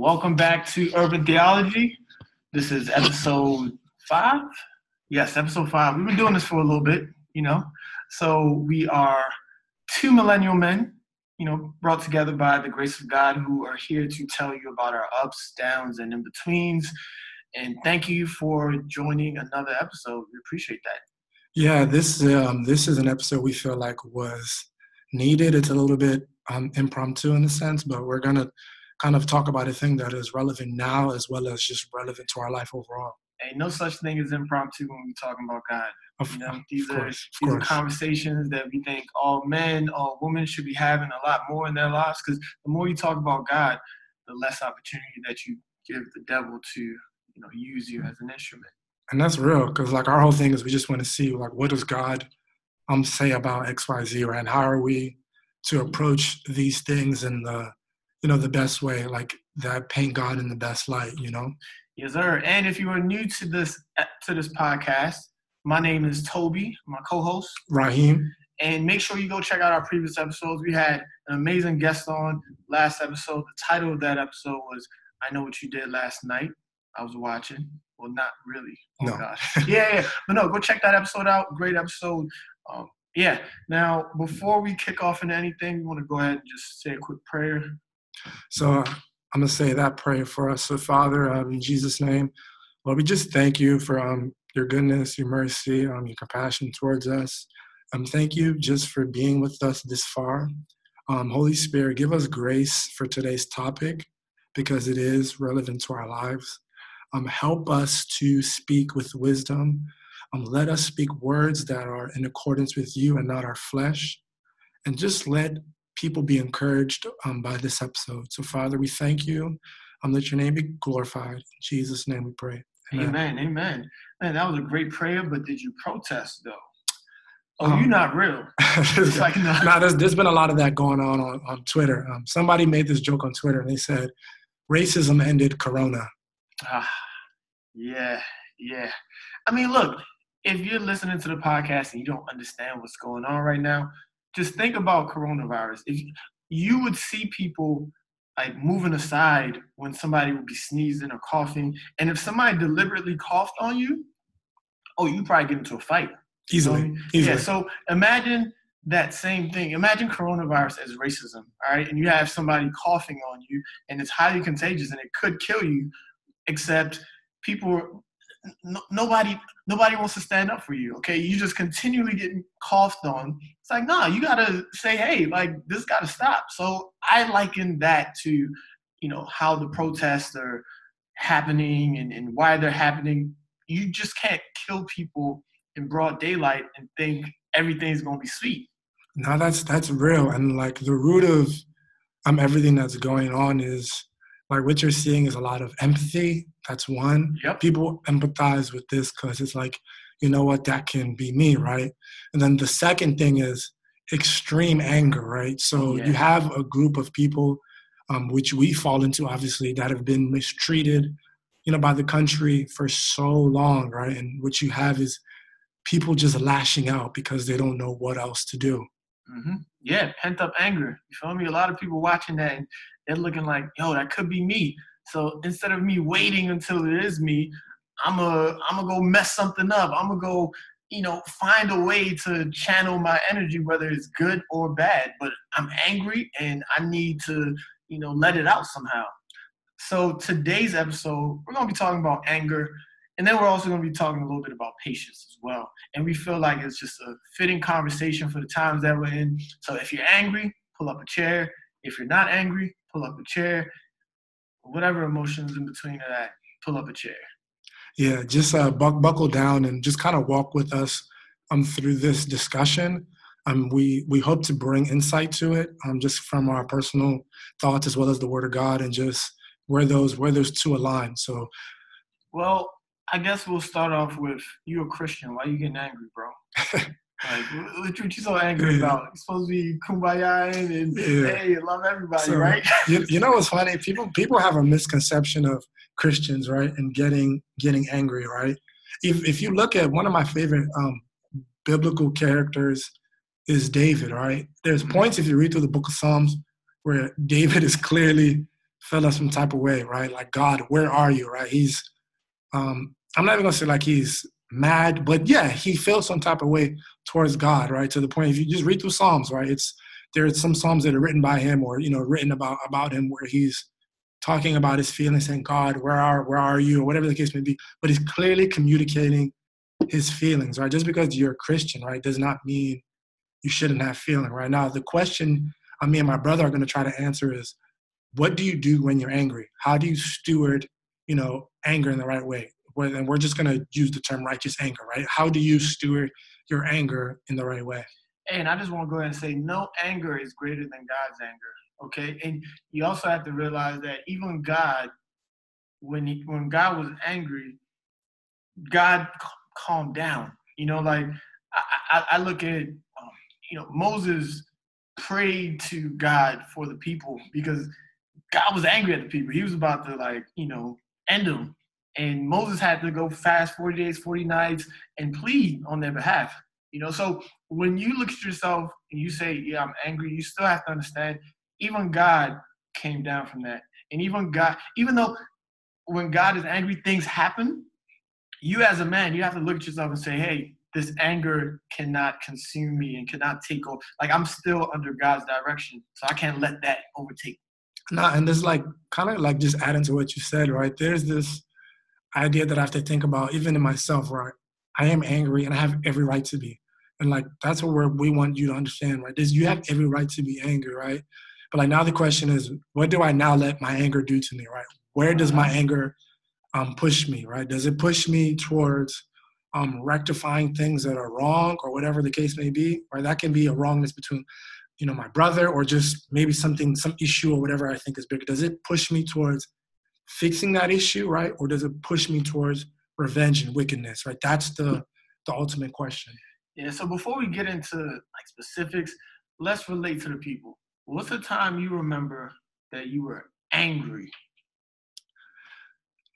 Welcome back to Urban Theology. This is episode five. Yes, episode five. We've been doing this for a little bit, you know. So we are two millennial men, you know, brought together by the grace of God who are here to tell you about our ups, downs, and in betweens. And thank you for joining another episode. We appreciate that. Yeah, this um, this is an episode we feel like was needed. It's a little bit um, impromptu in a sense, but we're gonna kind of talk about a thing that is relevant now as well as just relevant to our life overall. Ain't no such thing as impromptu when we're talking about God. Of, You know, these are course, of these are conversations that we think all men, all women should be having a lot more in their lives. Because the more you talk about God, the less opportunity that you give the devil to, you know, use you as an instrument. and that's real because like our whole thing is we just want to see like what does God um say about X Y Z right? And how are we to approach these things in the you know the best way like that paint God in the best light. You know. Yes, sir. And if you are new to this to this podcast, my name is Toby, my co-host. Raheem. And make sure you go check out our previous episodes. We had an amazing guest on last episode. The title of that episode was I Know What You Did Last Night. I was watching. Well, not really. Oh, No. God. yeah, yeah. But no, go check that episode out. Great episode. Um, yeah. Now, before we kick off into anything, we want to go ahead and just say a quick prayer. So I'm gonna say that prayer for us. So Father, um, in Jesus' name, Lord, we just thank you for um, your goodness, your mercy, um, your compassion towards us. Um, thank you just for being with us this far. Um, Holy Spirit, give us grace for today's topic because it is relevant to our lives. Um, help us to speak with wisdom. Um, let us speak words that are in accordance with you and not our flesh. And just let people be encouraged um, by this episode. So, Father, we thank you. Um, let your name be glorified. In Jesus' name we pray. Amen. Amen. Man, that was a great prayer, but did you protest, though? Oh, Um, you're not real. It's like, no. Nah, there's, there's been a lot of that going on on, on Twitter. Um, somebody made this joke on Twitter and they said, racism ended Corona. Ah, yeah, yeah. I mean, look, if you're listening to the podcast and you don't understand what's going on right now, just think about coronavirus. If you would see people like moving aside when somebody would be sneezing or coughing, and if somebody deliberately coughed on you, oh, you probably get into a fight. Easily. Um, easily. Yeah, so imagine that same thing. Imagine coronavirus as racism, all right? And you have somebody coughing on you, and it's highly contagious, and it could kill you. Except people, no, nobody, nobody wants to stand up for you. Okay, you just continually getting coughed on. It's like, nah, you gotta say, hey, like this gotta stop. So I liken that to, you know, how the protests are happening and, and why they're happening. You just can't kill people in broad daylight and think everything's gonna be sweet. No, that's that's real, and like the root of um everything that's going on is like what you're seeing is a lot of empathy. That's one. Yep. People empathize with this because it's like, you know what, that can be me, right? And then the second thing is extreme anger, right? So Yeah. you have a group of people, um, which we fall into, obviously, that have been mistreated, you know, by the country for so long, right? And what you have is people just lashing out because they don't know what else to do. hmm Yeah, pent up anger. You feel me? A lot of people watching that and they're looking like, yo, that could be me. So instead of me waiting until it is me, I'm a I'm gonna go mess something up. I'm gonna go, you know, find a way to channel my energy, whether it's good or bad. But I'm angry and I need to, you know, let it out somehow. So today's episode, we're gonna be talking about anger, and then we're also gonna be talking a little bit about patience as well. And we feel like it's just a fitting conversation for the times that we're in. So if you're angry, pull up a chair. If you're not angry, pull up a chair. Whatever emotions in between of that, pull up a chair. Yeah, just uh, buck, buckle down and just kind of walk with us um, through this discussion. Um, we we hope to bring insight to it, um, just from our personal thoughts as well as the Word of God, and just where those where those two align. So Well, I guess we'll start off with you a Christian. Why are you getting angry, bro? like, literally, you so angry Yeah. about? You're supposed to be kumbaya and Yeah. hey, love everybody, So- right? you, you know what's funny? People people have a misconception of Christians, right, and getting getting angry, right? If if you look at one of my favorite um, biblical characters is David, right? There's Mhm. points if you read through the book of Psalms where David is clearly feeling some type of way, right? Like God, where are you, right? He's, um, I'm not even gonna say like he's mad, but yeah, he feels some type of way towards God, right? To the point if you just read through Psalms, right? It's there's some Psalms that are written by him or you know written about about him where he's talking about his feelings, saying, God, where are where are you, or whatever the case may be. But he's clearly communicating his feelings, right? Just because you're a Christian, right, does not mean you shouldn't have feeling, right? Now the question I me and my brother are gonna try to answer is what do you do when you're angry? How do you steward, you know, anger in the right way? And we're just going to use the term righteous anger, right? How do you steward your anger in the right way? And I just want to go ahead and say no anger is greater than God's anger. Okay. And you also have to realize that even God, when he, when God was angry, God calmed down. You know, like I, I, I look at, um, you know, Moses prayed to God for the people because God was angry at the people. He was about to like, you know, end them. And Moses had to go fast 40 days, 40 nights and plead on their behalf. You know, so when you look at yourself and you say, Yeah, I'm angry, you still have to understand, even God came down from that. And even God, even though when God is angry, things happen, you as a man, you have to look at yourself and say, Hey, this anger cannot consume me and cannot take over. Like I'm still under God's direction. So I can't let that overtake no, and there's like kind of like just adding to what you said, right? There's this idea that I have to think about, even in myself, right? I am angry and I have every right to be. And like that's what we want you to understand, right? Is you have every right to be angry, right? But like now the question is, what do I now let my anger do to me, right? Where does my anger um, push me, right? Does it push me towards um, rectifying things that are wrong or whatever the case may be, right? That can be a wrongness between you know my brother or just maybe something some issue or whatever i think is bigger does it push me towards fixing that issue right? Or does it push me towards revenge and wickedness right? That's the the ultimate question. Yeah so before we get into like specifics let's relate to the people. What's the time you remember that you were angry?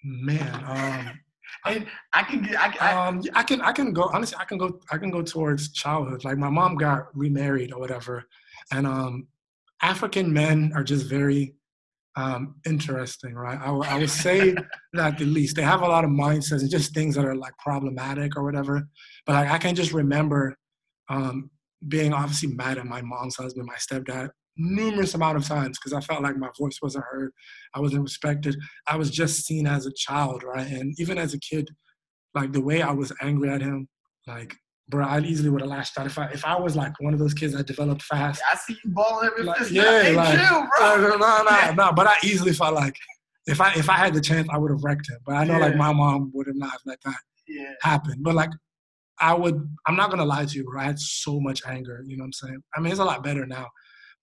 Man um and I can get, I, I, um, I can, I can go. Honestly, I can go, I can go towards childhood. Like my mom got remarried or whatever, and um, African men are just very um, interesting, right? I, I would say that the least. They have a lot of mindsets and just things that are like problematic or whatever. But I, I can just remember um, being obviously mad at my mom's husband, my stepdad, numerous amount of times because I felt like my voice wasn't heard, I wasn't respected. I was just seen as a child, right? And even as a kid, like the way I was angry at him, like bro, I easily would have lashed out if I if I was like one of those kids that developed fast. I see you balling every like, Yeah, hey, like, chill, bro. No, no, no, no, But I easily felt like if I if I had the chance, I would have wrecked him. But I know yeah. like my mom would have not let that yeah. happen. But like I would, I'm not gonna lie to you, bro. I had so much anger. You know what I'm saying? I mean, it's a lot better now,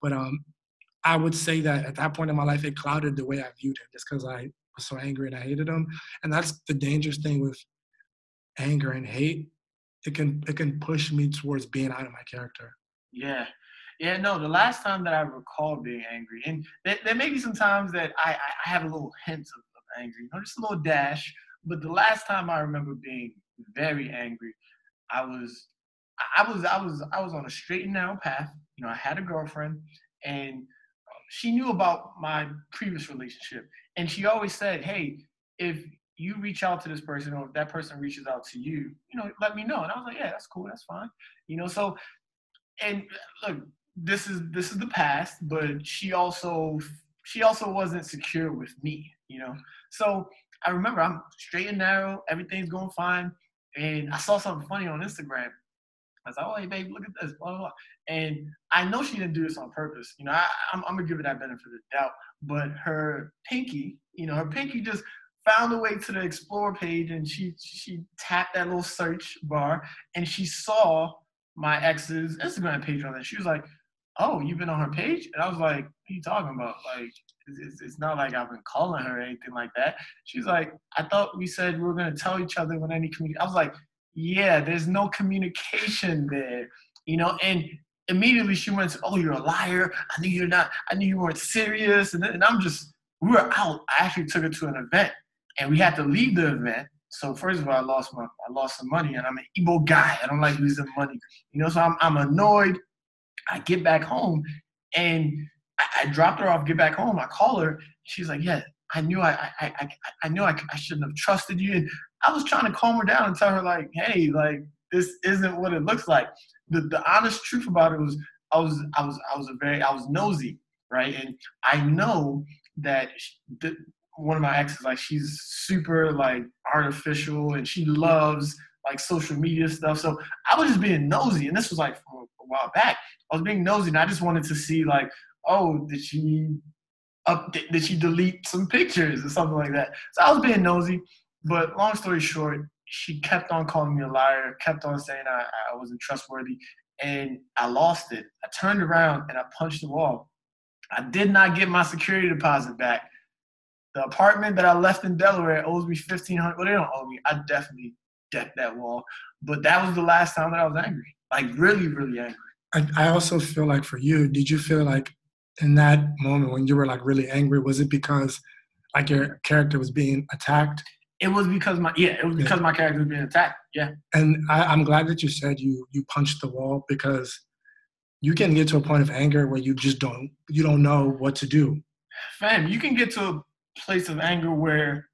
but um, I would say that at that point in my life, it clouded the way I viewed him, just because I was so angry and I hated him. And that's the dangerous thing with anger and hate it can it can push me towards being out of my character. Yeah. Yeah, no, the last time that I recall being angry, and there, there may be some times that I, I have a little hint of, of angry, you know, just a little dash. But the last time I remember being very angry, I was I was I was I was on a straight and narrow path. You know, I had a girlfriend and um, she knew about my previous relationship. And she always said, Hey, if you reach out to this person or if that person reaches out to you, you know, let me know. And I was like, yeah, that's cool, that's fine. You know, so and look, this is this is the past, but she also she also wasn't secure with me, you know. So I remember I'm straight and narrow, everything's going fine. And I saw something funny on Instagram. I was like, oh, hey, babe, look at this, blah, blah, blah. And I know she didn't do this on purpose. You know, I, I'm, I'm going to give her that benefit of the doubt. But her pinky, you know, her pinky just found a way to the explore page and she she tapped that little search bar and she saw my ex's Instagram page on there. She was like, "Oh, you've been on her page?" And I was like, "What are you talking about? Like, it's, it's not like I've been calling her or anything like that." She's like, "I thought we said we were gonna tell each other when any community." I was like, "Yeah, there's no communication there, you know." And immediately she went, "Oh, you're a liar. I knew you're not. I knew you weren't serious." And, then, and I'm just, we were out. I actually took her to an event and we had to leave the event. So first of all, I lost my I lost some money, and I'm an Igbo guy. I don't like losing money, you know. So I'm I'm annoyed. I get back home, and I, I dropped her off, get back home. I call her. She's like, yeah, I knew I, I, I, I knew I, I shouldn't have trusted you. And I was trying to calm her down and tell her like, hey, like this isn't what it looks like. The, the honest truth about it was I was, I was, I was a very, I was nosy, right? And I know that the, one of my exes, like she's super like artificial and she loves like social media stuff. So I was just being nosy, and this was like a while back. I was being nosy, and I just wanted to see like, oh, did she up? Did she delete some pictures or something like that? So I was being nosy. But long story short, she kept on calling me a liar, kept on saying I, I wasn't trustworthy, and I lost it. I turned around and I punched the wall. I did not get my security deposit back. The apartment that I left in Delaware owes me fifteen hundred. Well, they don't owe me. I definitely decked that wall. But that was the last time that I was angry. Like really, really angry. I, I also feel like for you, did you feel like in that moment when you were like really angry, was it because like your character was being attacked? It was because my yeah, it was because yeah. my character was being attacked. Yeah. And I, I'm glad that you said you you punched the wall because you can get to a point of anger where you just don't you don't know what to do. Fam, you can get to a place of anger where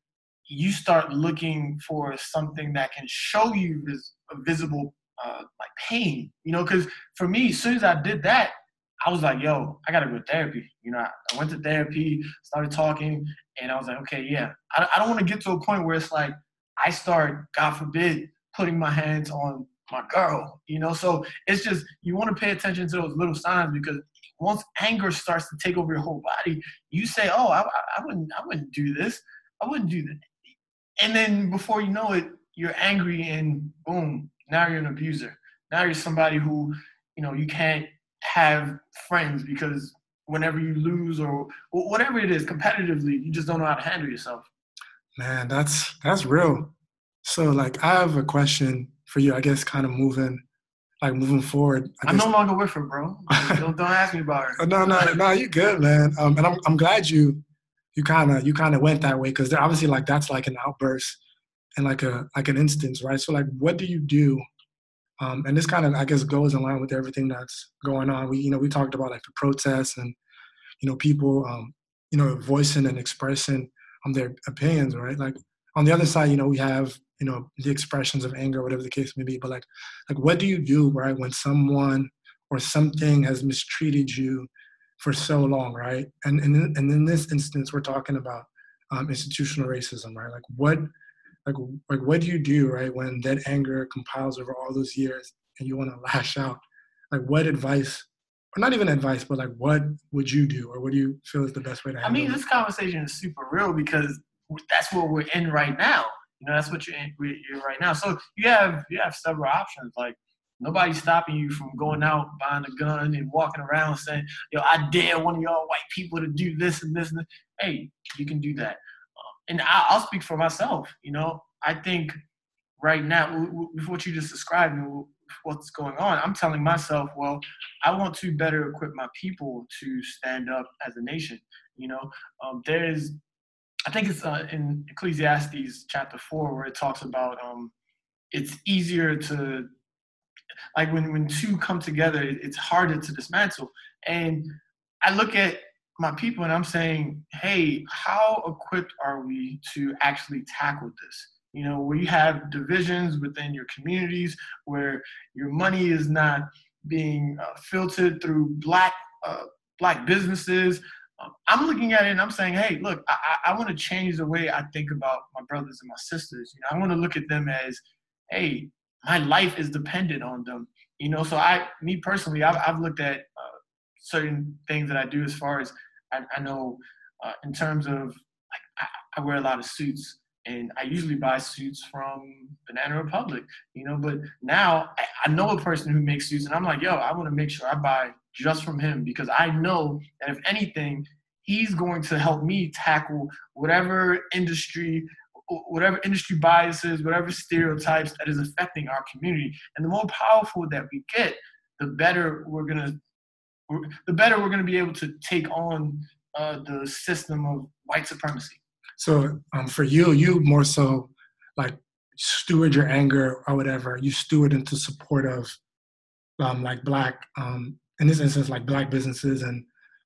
you start looking for something that can show you this a visible uh, like pain, you know, because for me, as soon as I did that, I was like, yo, I gotta go to therapy. You know, I, I went to therapy, started talking, and I was like, okay, yeah. I, I don't want to get to a point where it's like I start, God forbid, putting my hands on my girl, you know. So it's just you want to pay attention to those little signs because once anger starts to take over your whole body, you say, oh, I, I wouldn't, I wouldn't do this. I wouldn't do that and then before you know it, you're angry and boom, now you're an abuser. Now you're somebody who, you know, you can't have friends because whenever you lose or whatever it is competitively, you just don't know how to handle yourself. Man, that's that's real. So like I have a question for you, I guess kind of moving like moving forward. I am no longer with her, bro. don't, don't ask me about her. no, no, no, you good, man. Um, and I'm I'm glad you you kind of you kind of went that way because they're obviously like that's like an outburst and like a like an instance, right? So like, what do you do? Um, and this kind of I guess goes in line with everything that's going on. We you know we talked about like the protests and you know people um, you know voicing and expressing um, their opinions, right? Like on the other side, you know we have you know the expressions of anger, whatever the case may be. But like like what do you do, right, when someone or something has mistreated you for so long, right? And and and in this instance, we're talking about um, institutional racism, right? Like what, like like what do you do, right, when that anger compiles over all those years and you want to lash out? Like what advice, or not even advice, but like what would you do, or what do you feel is the best way to? I mean, this conversation is super real because that's what we're in right now. You know, that's what you're in you're right now. So you have you have several options. Like Nobody's stopping you from going out, buying a gun, and walking around saying, "Yo, I dare one of y'all white people to do this and this and this." Hey, you can do that. Uh, and I'll speak for myself. You know, I think right now, with what you just described and what's going on, I'm telling myself, well, I want to better equip my people to stand up as a nation. You know, um, there's, I think it's uh, in Ecclesiastes chapter four where it talks about um, it's easier to like when, when two come together, it's harder to dismantle. And I look at my people and I'm saying, hey, how equipped are we to actually tackle this? You know, where you have divisions within your communities, where your money is not being uh, filtered through black uh, black businesses. I'm looking at it and I'm saying, hey, look, I, I want to change the way I think about my brothers and my sisters. You know, I want to look at them as, hey, my life is dependent on them. You know, so I, me personally, I've, I've looked at uh, certain things that I do as far as I, I know uh, in terms of like I, I, wear a lot of suits and I usually buy suits from Banana Republic, you know, but now I, I know a person who makes suits and I'm like, yo, I want to make sure I buy just from him because I know that if anything, he's going to help me tackle whatever industry whatever industry biases, whatever stereotypes that is affecting our community. And the more powerful that we get, the better we're gonna, the better we're gonna be able to take on uh, the system of white supremacy. So um, for you, you more so like steward your anger or whatever. You steward into support of um, like black, um, in this instance, like black businesses and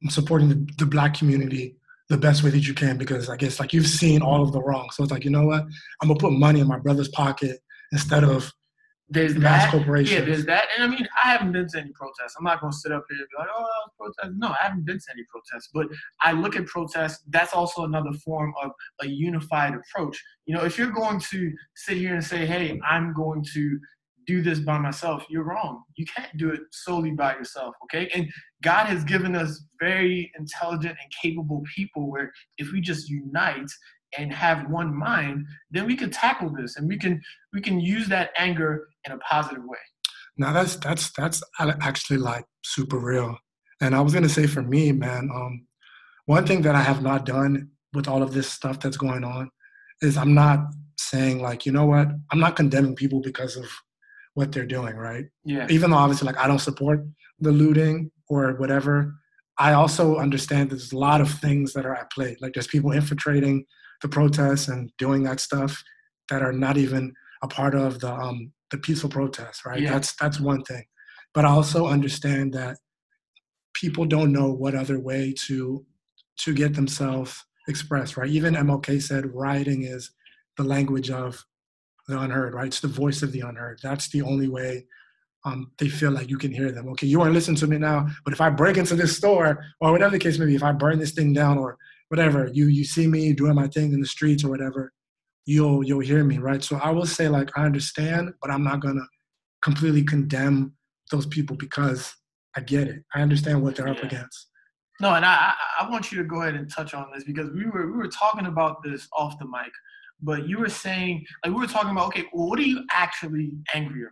supporting the, the black community the best way that you can because I guess like you've seen all of the wrong. So it's like, you know what? I'm gonna put money in my brother's pocket instead of there's mass corporations. Yeah, there's that. And I mean, I haven't been to any protests. I'm not gonna sit up here and be like, oh, protest. No, I haven't been to any protests. But I look at protests, that's also another form of a unified approach. You know, if you're going to sit here and say, hey, I'm going to do this by myself, you're wrong. You can't do it solely by yourself, okay? And God has given us very intelligent and capable people where if we just unite and have one mind, then we can tackle this and we can we can use that anger in a positive way. Now that's that's that's actually like super real. And I was gonna say for me, man, um, one thing that I have not done with all of this stuff that's going on is I'm not saying like, you know what, I'm not condemning people because of what they're doing, right? Yeah. Even though obviously like I don't support the looting or whatever, I also understand there's a lot of things that are at play. Like there's people infiltrating the protests and doing that stuff that are not even a part of the um the peaceful protests, right? Yeah. That's that's one thing. But I also understand that people don't know what other way to to get themselves expressed, right? Even MLK said rioting is the language of the unheard, right? It's the voice of the unheard. That's the only way um, they feel like you can hear them. Okay, you aren't listening to me now, but if I break into this store or whatever the case may be, if I burn this thing down or whatever, you you see me doing my thing in the streets or whatever, you'll you'll hear me, right? So I will say like I understand, but I'm not gonna completely condemn those people because I get it. I understand what they're yeah. up against. No, and I I want you to go ahead and touch on this because we were we were talking about this off the mic but you were saying like we were talking about okay well, what are you actually angry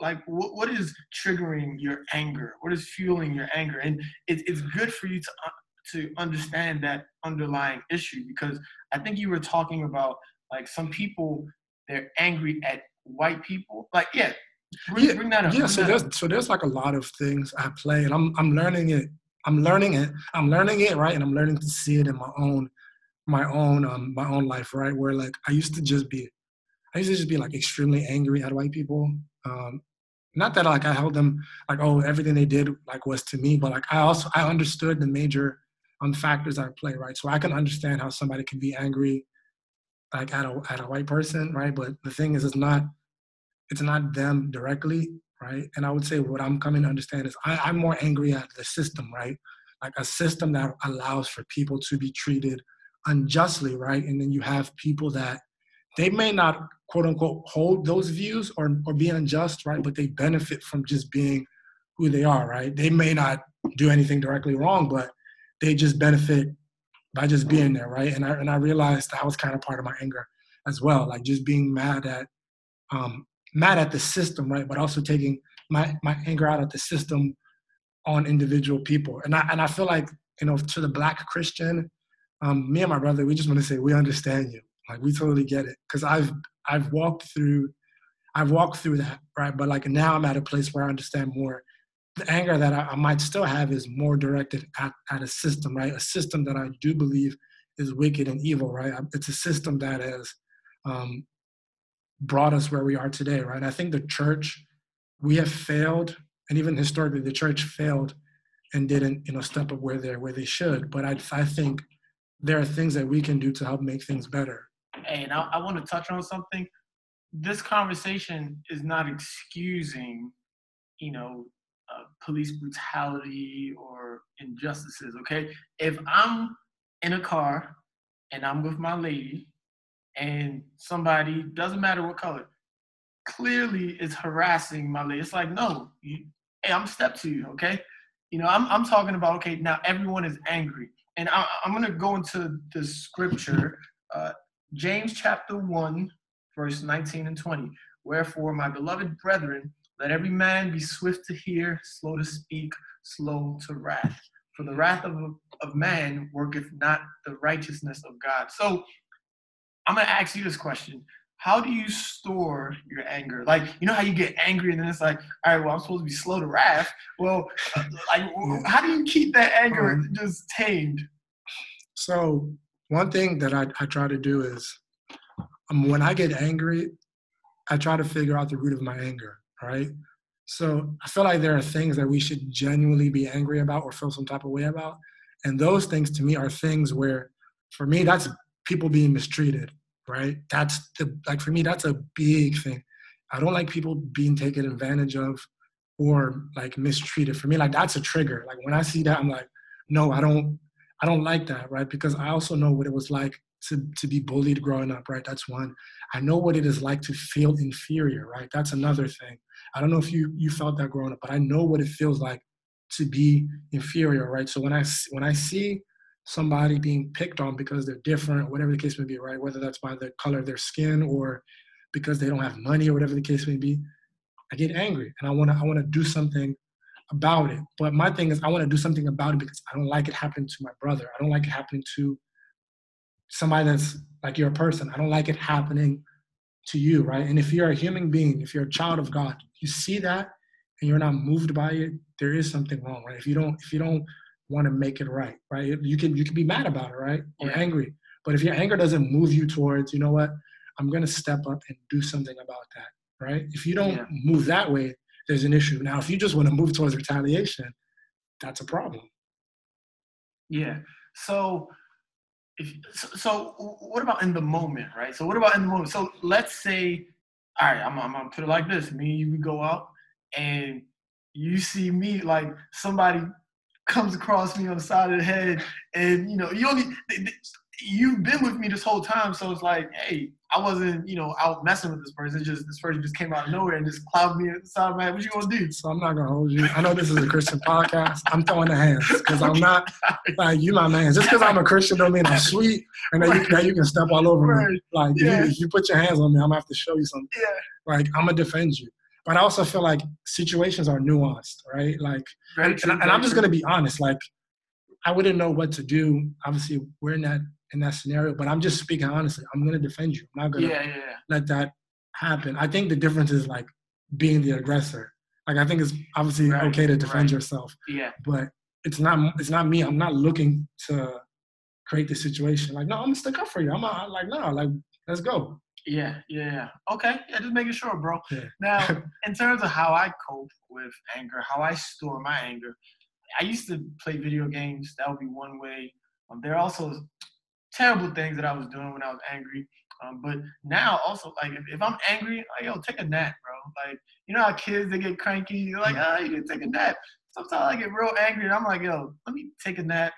like what, what is triggering your anger? What is fueling your anger? And it, it's good for you to uh, to understand that underlying issue because i think you were talking about like some people they're angry at white people. Like yeah bring, yeah, bring that up yeah so there's up. so there's like a lot of things i play and i'm i'm learning it. I'm learning it. I'm learning it right and i'm learning to see it in my own my own um, my own life, right? Where like I used to just be, I used to just be like extremely angry at white people. Um, not that like I held them like oh everything they did like was to me, but like I also I understood the major um factors at play, right? So I can understand how somebody can be angry like at a at a white person, right? But the thing is, it's not it's not them directly, right? And I would say what I'm coming to understand is I, I'm more angry at the system, right? Like a system that allows for people to be treated unjustly, right? And then you have people that they may not quote unquote hold those views or, or be unjust, right? But they benefit from just being who they are, right? They may not do anything directly wrong, but they just benefit by just being there, right? And I and I realized that was kind of part of my anger as well, like just being mad at um mad at the system, right? But also taking my my anger out at the system on individual people. And I and I feel like, you know, to the black Christian, um, me and my brother, we just want to say we understand you. Like we totally get it, because I've I've walked through, I've walked through that, right? But like now I'm at a place where I understand more. The anger that I, I might still have is more directed at, at a system, right? A system that I do believe is wicked and evil, right? It's a system that has um, brought us where we are today, right? I think the church, we have failed, and even historically, the church failed and didn't, you know, step up where they where they should. But I, I think there are things that we can do to help make things better. Hey, and I, I want to touch on something. This conversation is not excusing, you know, uh, police brutality or injustices. Okay, if I'm in a car and I'm with my lady, and somebody doesn't matter what color, clearly is harassing my lady. It's like, no, you, hey, I'm step to you. Okay, you know, I'm I'm talking about okay. Now everyone is angry and I, am going to go into the scripture, uh, James chapter 1, verse 19 and 20. Wherefore, my beloved brethren, let every man be swift to hear, slow to speak, slow to wrath. For the wrath of, of man worketh not the righteousness of God. So I'm going to ask you this question. How do you store your anger? Like, you know how you get angry and then it's like, all right, well, I'm supposed to be slow to wrath. Well, like, how do you keep that anger um, just tamed? So, one thing that I, I try to do is um, when I get angry, I try to figure out the root of my anger, right? So I feel like there are things that we should genuinely be angry about or feel some type of way about. And those things to me are things where, for me, that's people being mistreated, right? That's the, like, for me, that's a big thing. I don't like people being taken advantage of or like mistreated. For me, like, that's a trigger. Like, when I see that, I'm like, no, I don't, I don't like that, right? Because I also know what it was like to, to be bullied growing up, right? That's one. I know what it is like to feel inferior, right? That's another thing. I don't know if you you felt that growing up, but I know what it feels like to be inferior, right? So when I when I see somebody being picked on because they're different, whatever the case may be, right? Whether that's by the color of their skin or because they don't have money or whatever the case may be, I get angry and I want to I want to do something about it. But my thing is I want to do something about it because I don't like it happening to my brother. I don't like it happening to somebody that's like you're a person. I don't like it happening to you, right? And if you're a human being, if you're a child of God, you see that and you're not moved by it, there is something wrong, right? If you don't, if you don't want to make it right, right? You can you can be mad about it, right? Or angry. But if your anger doesn't move you towards, you know what, I'm gonna step up and do something about that, right? If you don't yeah. move that way, there's an issue. Now, if you just want to move towards retaliation, that's a problem. Yeah. So if, so, so, what about in the moment, right? So what about in the moment? So let's say, all right, I'm, I'm gonna put it like this: me and you we go out, and you see me like somebody comes across me on the side of the head, and you know you only you've been with me this whole time, so it's like, hey, I wasn't, you know, out messing with this person. It's just this person just came out of nowhere and just clouded me at the side of my head. What you gonna do? So I'm not gonna hold you. I know this is a Christian podcast. I'm throwing the hands because I'm not like you, my man. Just because I'm a Christian don't mean I'm sweet and that, right. you, that you can step all over right. me. Like yeah. you, you put your hands on me, I'm gonna have to show you something. Yeah. Like I'm gonna defend you. But I also feel like situations are nuanced, right? Like, and, and, and I'm just gonna be honest. Like, I wouldn't know what to do. Obviously, we're in that in that scenario. But I'm just speaking honestly. I'm gonna defend you. I'm not gonna yeah, yeah, yeah. let that happen. I think the difference is like being the aggressor. Like I think it's obviously right, okay to defend right. yourself. Yeah. But it's not it's not me. I'm not looking to create the situation. Like, no, I'm gonna stick up for you. I'm not, like, no, like, let's go. Yeah, yeah, Okay, yeah, just making sure, bro. Yeah. Now, in terms of how I cope with anger, how I store my anger, I used to play video games. That would be one way. Um, there are also terrible things that I was doing when I was angry. Um, but now also like if, if I'm angry, like yo, take a nap, bro. Like you know how kids they get cranky, you're like, oh, you can take a nap. Sometimes I get real angry and I'm like, yo, let me take a nap,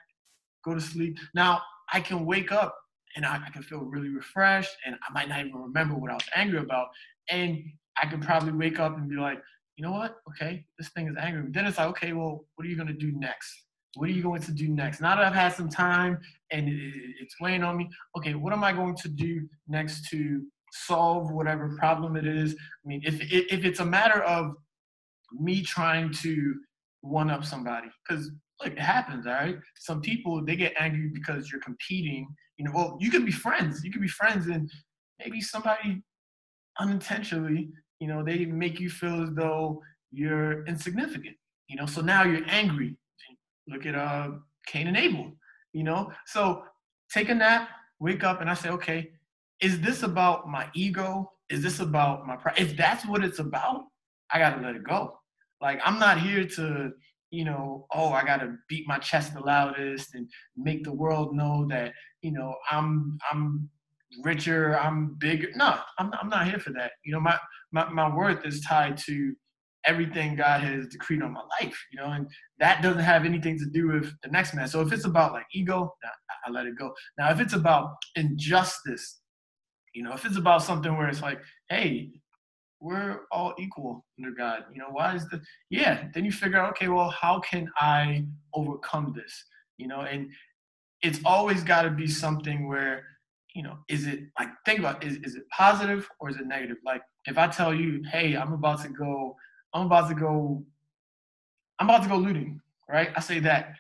go to sleep. Now I can wake up and I, I can feel really refreshed and I might not even remember what I was angry about. And I can probably wake up and be like, you know what? Okay, this thing is angry. But then it's like, okay, well, what are you gonna do next? What are you going to do next? Now that I've had some time and it's weighing on me, okay, what am I going to do next to solve whatever problem it is? I mean, if if it's a matter of me trying to one up somebody, because look, it happens, all right. Some people they get angry because you're competing. You know, well, you can be friends. You can be friends, and maybe somebody unintentionally, you know, they make you feel as though you're insignificant. You know, so now you're angry Look at uh, Cain and Abel, you know? So take a nap, wake up, and I say, okay, is this about my ego? Is this about my pride? If that's what it's about, I gotta let it go. Like I'm not here to, you know, oh, I gotta beat my chest the loudest and make the world know that, you know, I'm I'm richer, I'm bigger. No, I'm I'm not here for that. You know, my my, my worth is tied to everything God has decreed on my life, you know, and that doesn't have anything to do with the next man. So if it's about like ego, I let it go. Now, if it's about injustice, you know, if it's about something where it's like, hey, we're all equal under God, you know, why is the, yeah, then you figure out, okay, well, how can I overcome this, you know, and it's always got to be something where, you know, is it like, think about, is, is it positive or is it negative? Like, if I tell you, hey, I'm about to go I'm about to go, I'm about to go looting, right? I say that.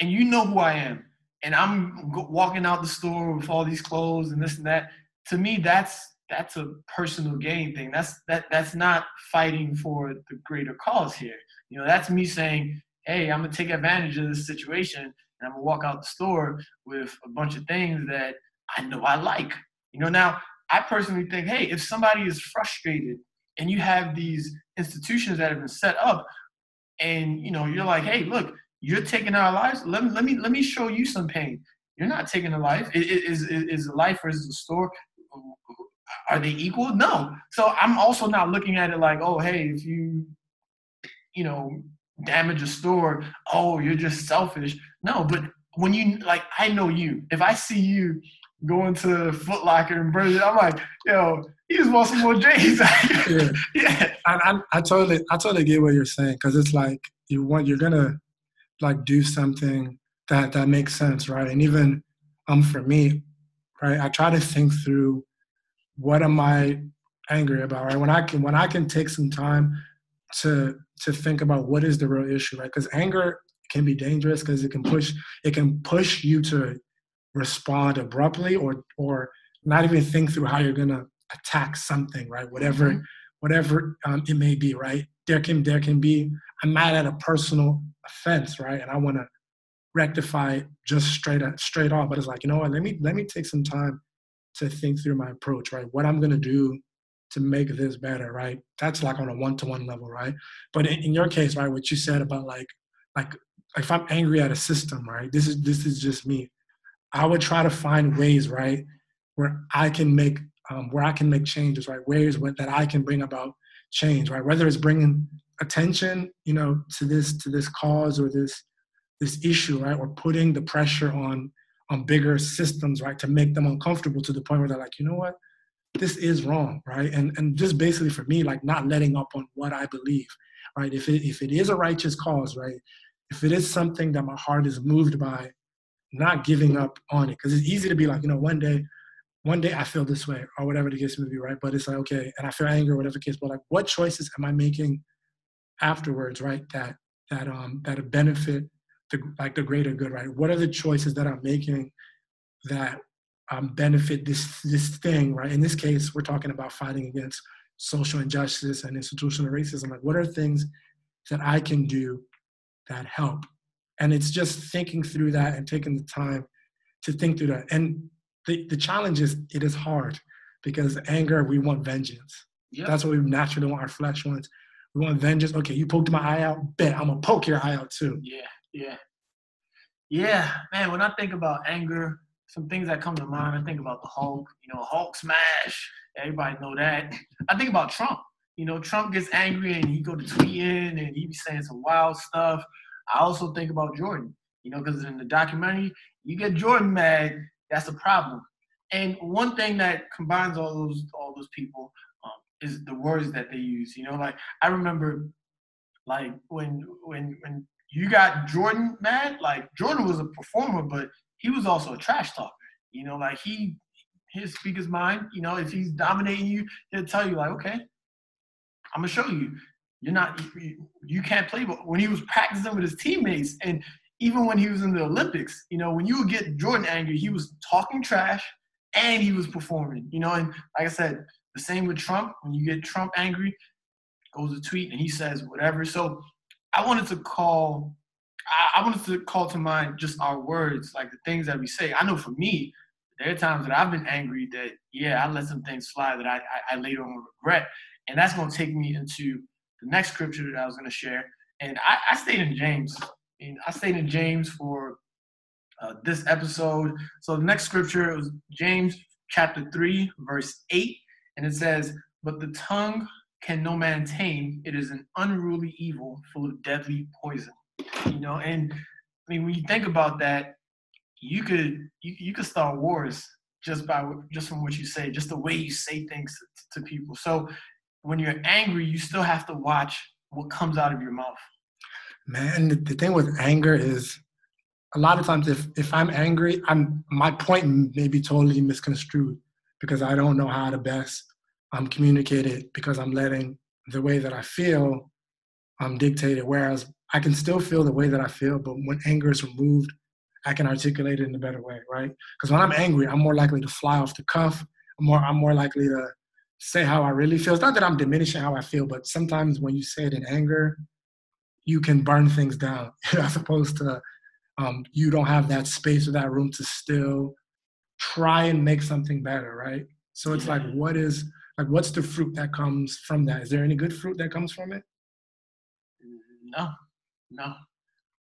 And you know who I am. And I'm walking out the store with all these clothes and this and that. To me, that's that's a personal gain thing. That's that that's not fighting for the greater cause here. You know, that's me saying, hey, I'm gonna take advantage of this situation and I'm gonna walk out the store with a bunch of things that I know I like. You know, now I personally think, hey, if somebody is frustrated and you have these institutions that have been set up, and you know you're like, hey, look, you're taking our lives. Let me let me let me show you some pain. You're not taking a life. Is is is a life versus a store? Are they equal? No. So I'm also not looking at it like, oh, hey, if you, you know, damage a store, oh, you're just selfish. No, but when you like, I know you. If I see you going to Foot Locker and it, I'm like, yo, he just wants some more J's. yeah, yeah. I, I, I, totally, I totally get what you're saying because it's like you want, you're gonna like do something that that makes sense, right? And even um for me, right, I try to think through what am I angry about, right? When I can when I can take some time to to think about what is the real issue, right? Because anger can be dangerous because it can push it can push you to respond abruptly or or not even think through how you're gonna attack something, right? Whatever mm-hmm. whatever um, it may be, right? There can there can be I'm mad at a personal offense, right? And I want to rectify just straight up, straight off. But it's like, you know what? Let me let me take some time to think through my approach, right? What I'm gonna do to make this better, right? That's like on a one-to-one level, right? But in, in your case, right, what you said about like like if I'm angry at a system, right? This is this is just me. I would try to find ways, right, where I can make um, where I can make changes, right? Ways where, that I can bring about change, right? Whether it's bringing attention, you know, to this to this cause or this this issue, right? Or putting the pressure on on bigger systems, right, to make them uncomfortable to the point where they're like, you know what, this is wrong, right? And and just basically for me, like not letting up on what I believe, right? If it if it is a righteous cause, right? If it is something that my heart is moved by, not giving up on it, because it's easy to be like, you know, one day, one day I feel this way or whatever the case may be, right? But it's like okay, and I feel anger, whatever case. But like, what choices am I making afterwards, right? That that um that benefit the like the greater good, right? What are the choices that I'm making that um, benefit this this thing, right? In this case, we're talking about fighting against social injustice and institutional racism. Like, what are things that I can do that help? And it's just thinking through that and taking the time to think through that. And the, the challenge is it is hard because anger, we want vengeance. Yep. That's what we naturally want. Our flesh wants. We want vengeance. Okay, you poked my eye out. Bet I'm gonna poke your eye out too. Yeah, yeah, yeah, man. When I think about anger, some things that come to mind. I think about the Hulk. You know, Hulk smash. Everybody know that. I think about Trump. You know, Trump gets angry and he go to tweeting and he be saying some wild stuff. I also think about Jordan. You know, because in the documentary, you get Jordan mad, that's a problem. And one thing that combines all those all those people um, is the words that they use. You know, like I remember, like when when when you got Jordan mad, like Jordan was a performer, but he was also a trash talker. You know, like he his mind. You know, if he's dominating you, he'll tell you like, okay, I'm gonna show you. You're not you, you can't play. But when he was practicing with his teammates, and even when he was in the Olympics, you know, when you would get Jordan angry, he was talking trash and he was performing. You know, and like I said, the same with Trump. When you get Trump angry, goes a tweet and he says whatever. So I wanted to call I, wanted to call to mind just our words, like the things that we say. I know for me, there are times that I've been angry that, yeah, I let some things slide that I, I, I later on regret. And that's going to take me into the next scripture that I was going to share. And I, I stayed in James. And I stayed in James for uh, this episode. So the next scripture was James chapter 3, verse 8. And it says, But the tongue can no man tame. It is an unruly evil full of deadly poison you know and i mean when you think about that you could you, you could start wars just by just from what you say just the way you say things to, to people so when you're angry you still have to watch what comes out of your mouth man the thing with anger is a lot of times if if i'm angry i'm my point may be totally misconstrued because i don't know how to best um, communicate it because i'm letting the way that i feel um, dictate it whereas I can still feel the way that I feel, but when anger is removed, I can articulate it in a better way, right? Because when I'm angry, I'm more likely to fly off the cuff. I'm more, I'm more likely to say how I really feel. It's not that I'm diminishing how I feel, but sometimes when you say it in anger, you can burn things down as opposed to um, you don't have that space or that room to still try and make something better, right? So it's like, what is like what's the fruit that comes from that? Is there any good fruit that comes from it? No, no,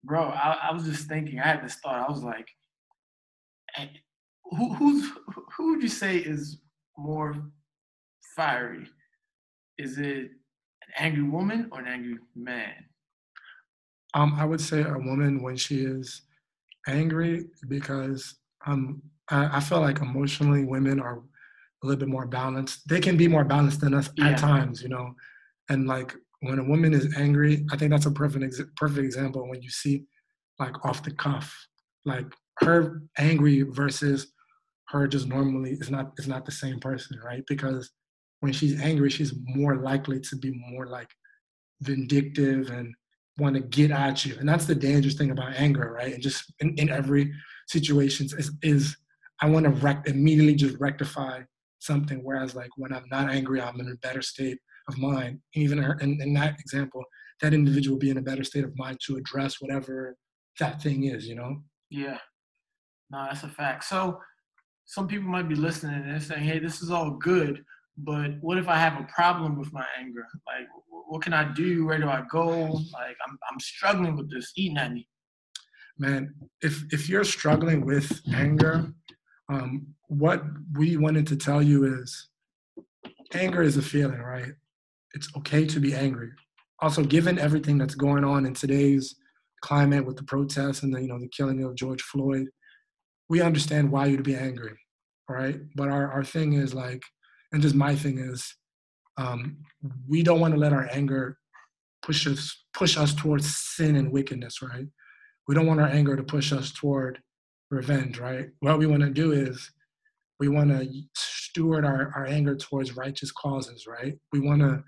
bro. I, I was just thinking. I had this thought. I was like, who who's who would you say is more fiery? Is it an angry woman or an angry man? Um, I would say a woman when she is angry because um, I, I feel like emotionally women are a little bit more balanced. They can be more balanced than us yeah. at times, you know. And like when a woman is angry, I think that's a perfect ex- perfect example when you see like off the cuff, like her angry versus her just normally is not is not the same person, right? Because when she's angry, she's more likely to be more like vindictive and want to get at you. And that's the dangerous thing about anger, right? And just in, in every situation is, is I want to rec- immediately just rectify something. Whereas like when I'm not angry, I'm in a better state of mind. Even in, in that example, that individual be in a better state of mind to address whatever that thing is, you know? Yeah. No, that's a fact. So some people might be listening and they're saying, hey, this is all good, but what if I have a problem with my anger? Like, what can I do? Where do I go? Like, I'm, I'm struggling with this eating at me. Man, if, if you're struggling with anger, um, what we wanted to tell you is anger is a feeling, right? It's okay to be angry. Also, given everything that's going on in today's climate with the protests and the, you know, the killing of George Floyd, we understand why you'd be angry, right? But our, our thing is like, and just my thing is, um, we don't want to let our anger push us push us towards sin and wickedness, right? We don't want our anger to push us toward revenge, right? What we want to do is we want to steward our, our anger towards righteous causes, right? We want to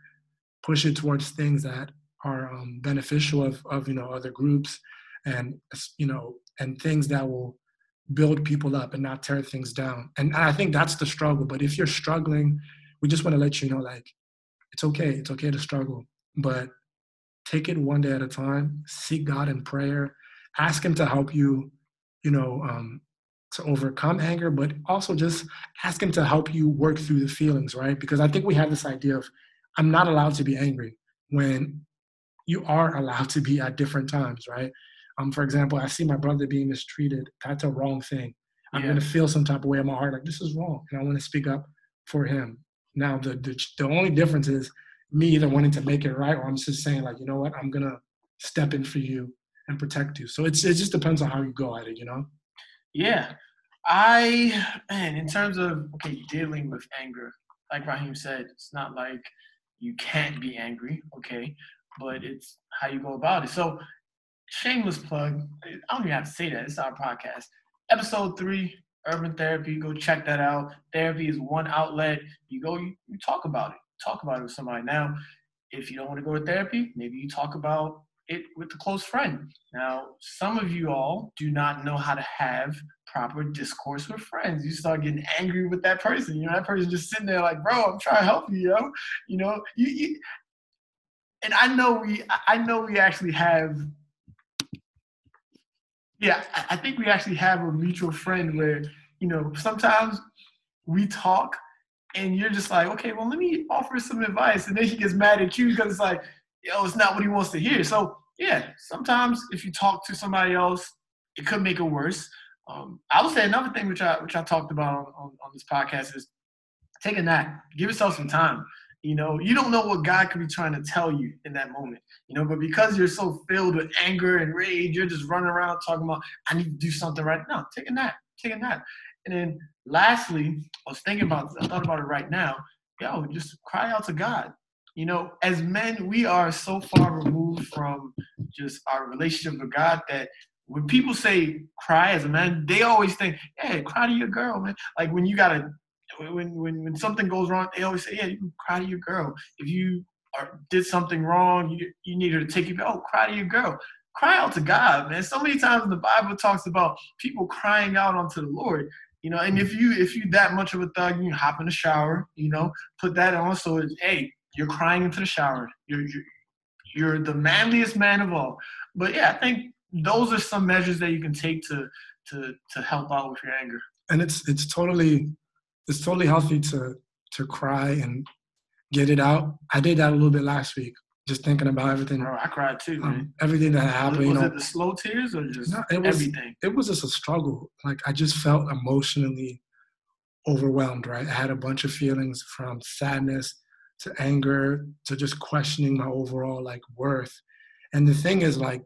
push it towards things that are um, beneficial of, of you know other groups and you know and things that will build people up and not tear things down. And I think that's the struggle. But if you're struggling, we just want to let you know like it's okay. It's okay to struggle, but take it one day at a time. Seek God in prayer. Ask Him to help you, you know, um, to overcome anger, but also just ask Him to help you work through the feelings, right? Because I think we have this idea of I'm not allowed to be angry when you are allowed to be at different times, right? Um, for example, I see my brother being mistreated. That's a wrong thing. I'm yeah. gonna feel some type of way in my heart, like this is wrong, and I want to speak up for him. Now, the, the the only difference is me either wanting to make it right, or I'm just saying like, you know what, I'm gonna step in for you and protect you. So it's it just depends on how you go at it, you know. Yeah, I man, in terms of okay, dealing with anger, like Raheem said, it's not like you can't be angry, okay, but it's how you go about it. So shameless plug. I don't even have to say that. It's our podcast. Episode three, Urban Therapy. Go check that out. Therapy is one outlet. You go, you, you talk about it. Talk about it with somebody. Now, if you don't want to go to therapy, maybe you talk about it with a close friend. Now, some of you all do not know how to have proper discourse with friends. You start getting angry with that person. You know, that person just sitting there like, bro, I'm trying to help you, yo. You know, you, you and I know we I know we actually have yeah, I think we actually have a mutual friend where, you know, sometimes we talk and you're just like, okay, well, let me offer some advice. And then he gets mad at you because it's like, yo, it's not what he wants to hear. So, yeah, sometimes if you talk to somebody else, it could make it worse. Um, I would say another thing which I which I talked about on, on, on this podcast is take a nap. Give yourself some time. You know, you don't know what God could be trying to tell you in that moment. You know, but because you're so filled with anger and rage, you're just running around talking about, I need to do something right now. Take a nap. Take a nap. And then lastly, I was thinking about I thought about it right now. Yo, just cry out to God. You know, as men, we are so far removed from just our relationship with God that when people say cry as a man, they always think, hey, cry to your girl, man. Like when you gotta when when when something goes wrong, they always say, "Yeah, you cry to your girl. If you are, did something wrong, you you need her to take you. Oh, cry to your girl. Cry out to God, man. So many times the Bible talks about people crying out unto the Lord. You know, and if you if you that much of a thug, you hop in the shower. You know, put that on. So it's hey, you're crying into the shower. You're you're, you're the manliest man of all. But yeah, I think those are some measures that you can take to to to help out with your anger. And it's it's totally it's totally healthy to to cry and get it out. I did that a little bit last week, just thinking about everything. Bro, I cried too, man. Um, everything that happened. was you know, it the slow tears or just No, it was- everything? it was just a struggle. Like I just felt emotionally overwhelmed, right? I had a bunch of feelings from sadness to anger to just questioning my overall like worth. And the thing is like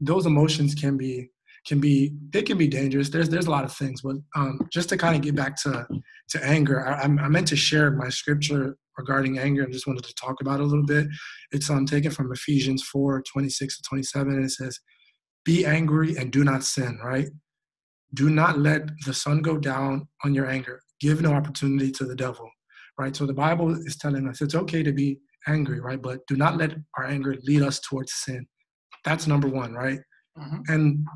those emotions can be can be they can be dangerous. There's there's a lot of things, but um, just to kind of get back to to anger, I, I'm- meant to share my scripture regarding anger and just wanted to talk about it a little bit. It's um taken from Ephesians 4, 26 to 27, and it says, Be angry and do not sin, right? Do not let the sun go down on your anger. Give no opportunity to the devil, right? So the Bible is telling us it's okay to be angry, right? But do not let our anger lead us towards sin. That's number one, right? Mhm. And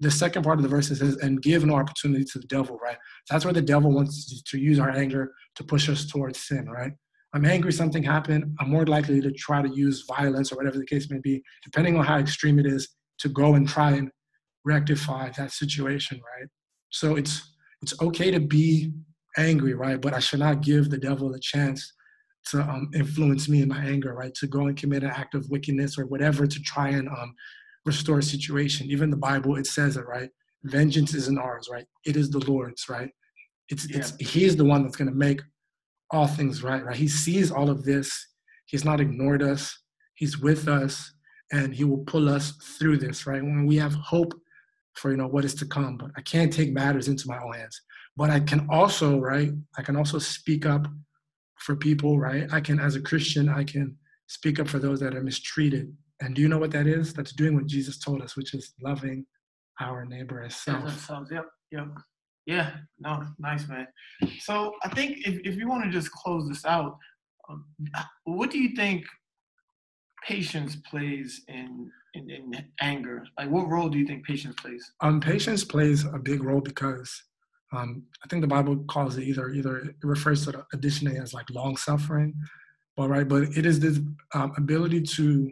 the second part of the verse says, and give no opportunity to the devil, right? That's where the devil wants to use our anger to push us towards sin, right? I'm angry, something happened. I'm more likely to try to use violence or whatever the case may be, depending on how extreme it is, to go and try and rectify that situation, right? So it's it's okay to be angry, right? But I should not give the devil a chance to um, influence me in my anger, right? To go and commit an act of wickedness or whatever to try and um, restore a situation. Even the Bible, it says it, right? Vengeance isn't ours, right? It is the Lord's, right? It's, it's He's the one that's going to make all things right, right? He sees all of this. He's not ignored us. He's with us, and He will pull us through this, right? When we have hope for you know what is to come, but I can't take matters into my own hands. But I can also, right? I can also speak up for people, right? I can, as a Christian, I can speak up for those that are mistreated. And do you know what that is? That's doing what Jesus told us, which is loving our neighbor as self. themselves. Yep, yep. Yeah, no, nice, man. So I think if, if you want to just close this out, um, what do you think patience plays in, in, in anger? Like, what role do you think patience plays? Um, patience plays a big role because um, I think the Bible calls it either either it refers to it additionally as like long suffering, but right, but it is this um, ability to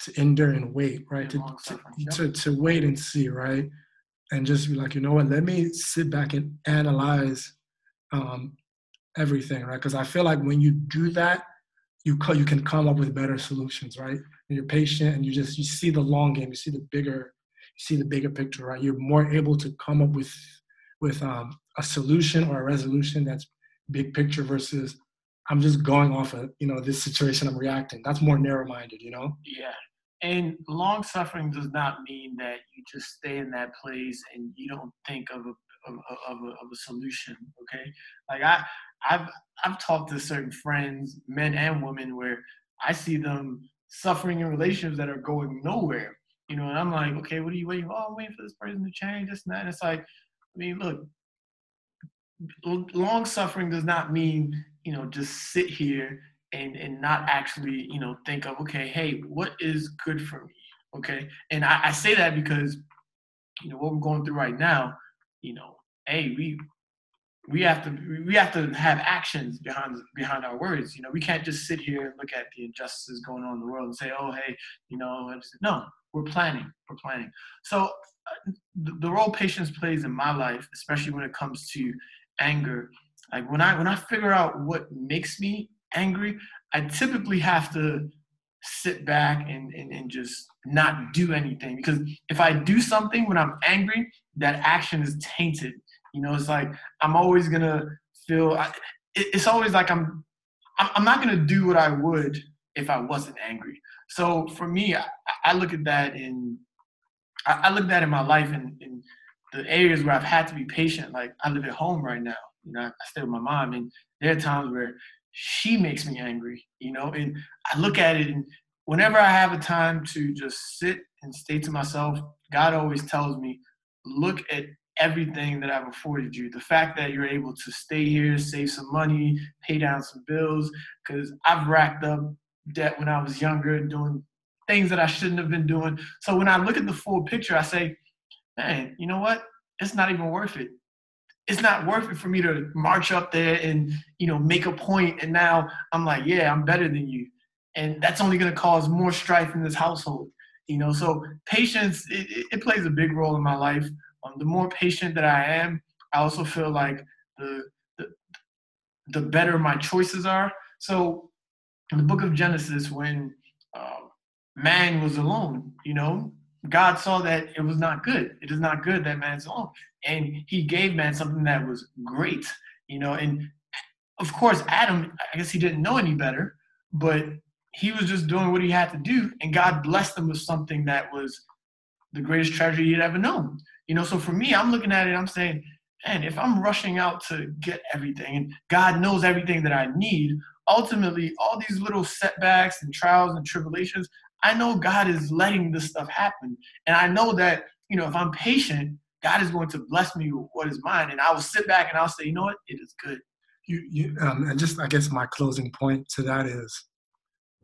to endure and wait, right, to, to, to to wait and see, right, and just be like, you know what, let me sit back and analyze um, everything, right, because I feel like when you do that, you co- you can come up with better solutions, right? When you're patient and you just you see the long game, you see the bigger, you see the bigger picture, right? You're more able to come up with with um, a solution or a resolution that's big picture versus I'm just going off of you know this situation I'm reacting. That's more narrow minded, you know. Yeah. And long suffering does not mean that you just stay in that place and you don't think of a of, of, a, of a solution. Okay. Like I I've I've talked to certain friends, men and women, where I see them suffering in relationships that are going nowhere. You know, and I'm like, okay, what are you waiting for? Oh, I'm waiting for this person to change, this and that. And it's like, I mean, look, long suffering does not mean, you know, just sit here and and not actually you know think of okay hey what is good for me? Okay? And I, I say that because you know what we're going through right now you know hey we we have to we have to have actions behind behind our words. You know we can't just sit here and look at the injustices going on in the world and say oh hey you know no we're planning we're planning. So uh, the, the role patience plays in my life especially when it comes to anger. Like when i when i figure out what makes me angry i typically have to sit back and, and, and just not do anything. Because if i do something when i'm angry that action is tainted. You know it's like i'm always gonna feel I, it, it's always like i'm I'm not gonna do what i would if i wasn't angry so for me i, I look at that in I, I look at that in my life in, in the areas where i've had to be patient like i live at home right now you know i, I stay with my mom and there are times where she makes me angry, you know, and I look at it and whenever I have a time to just sit and stay to myself, God always tells me, look at everything that I've afforded you. The fact that you're able to stay here, save some money, pay down some bills, because I've racked up debt when I was younger, and doing things that I shouldn't have been doing. So when I look at the full picture, I say, man, you know what? It's not even worth it. It's not worth it for me to march up there and you know make a point and now i'm like yeah i'm better than you. And that's only going to cause more strife in this household you know? So patience it, it- plays a big role in my life. Um, the more patient that i am i also feel like the, the the better my choices are. So in the book of Genesis when uh, man was alone, you know, God saw that it was not good. It is not good that man's alone. And he gave man something that was great, you know, and of course, Adam, I guess he didn't know any better, but he was just doing what he had to do, and God blessed him with something that was the greatest treasure he'd ever known. You know, so for me, I'm looking at it, I'm saying, man, if I'm rushing out to get everything, and God knows everything that I need, ultimately, all these little setbacks and trials and tribulations, I know God is letting this stuff happen. And I know that, you know, if I'm patient, God is going to bless me with what is mine. And I will sit back and I'll say, you know what? It is good. You, you um, and just, I guess my closing point to that is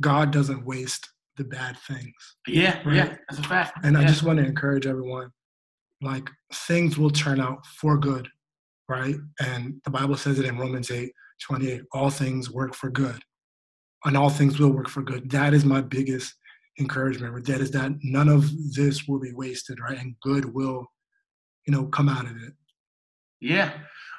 God doesn't waste the bad things. Yeah, right? yeah, that's a fact. And yeah. I just want to encourage everyone, like things will turn out for good, right? And the Bible says it in Romans 8, 28, all things work for good. And all things will work for good. That is my biggest encouragement. That is that none of this will be wasted, right? And good will, you know, come out of it. Yeah.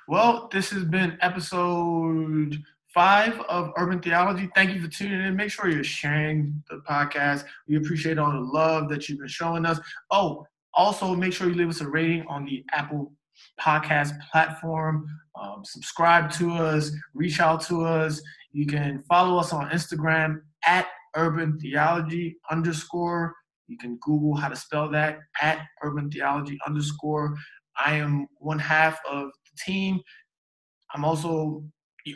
Well, this has been episode five of Urban Theology. Thank you for tuning in. Make sure you're sharing the podcast. We appreciate all the love that you've been showing us. Oh, also make sure you leave us a rating on the Apple podcast platform. Um, subscribe to us, reach out to us. You can follow us on Instagram at Urban Theology underscore. You can Google how to spell that at Urban Theology underscore. I am one half of the team. I'm also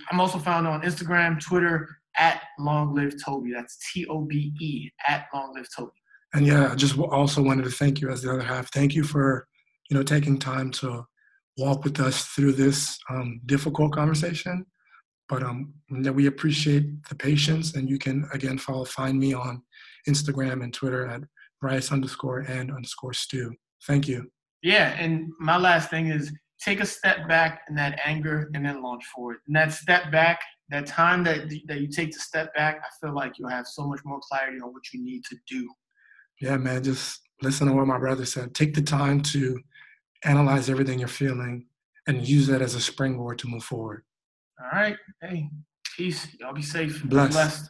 I'm also found on Instagram, Twitter at Long Live Tobe. That's T O B E at Long Live Tobe. And yeah, I just also wanted to thank you as the other half. Thank you for you know taking time to walk with us through this um, difficult conversation. But um, we appreciate the patience, and you can again follow find me on Instagram and Twitter at Bryce underscore and underscore Stew. Thank you. Yeah, and my last thing is take a step back in that anger and then launch forward. And that step back, that time that that you take to step back, I feel like you'll have so much more clarity on what you need to do. Yeah, man, just listen to what my brother said. Take the time to analyze everything you're feeling and use that as a springboard to move forward. All right. Hey, peace. Y'all be safe. Bless. Blessed.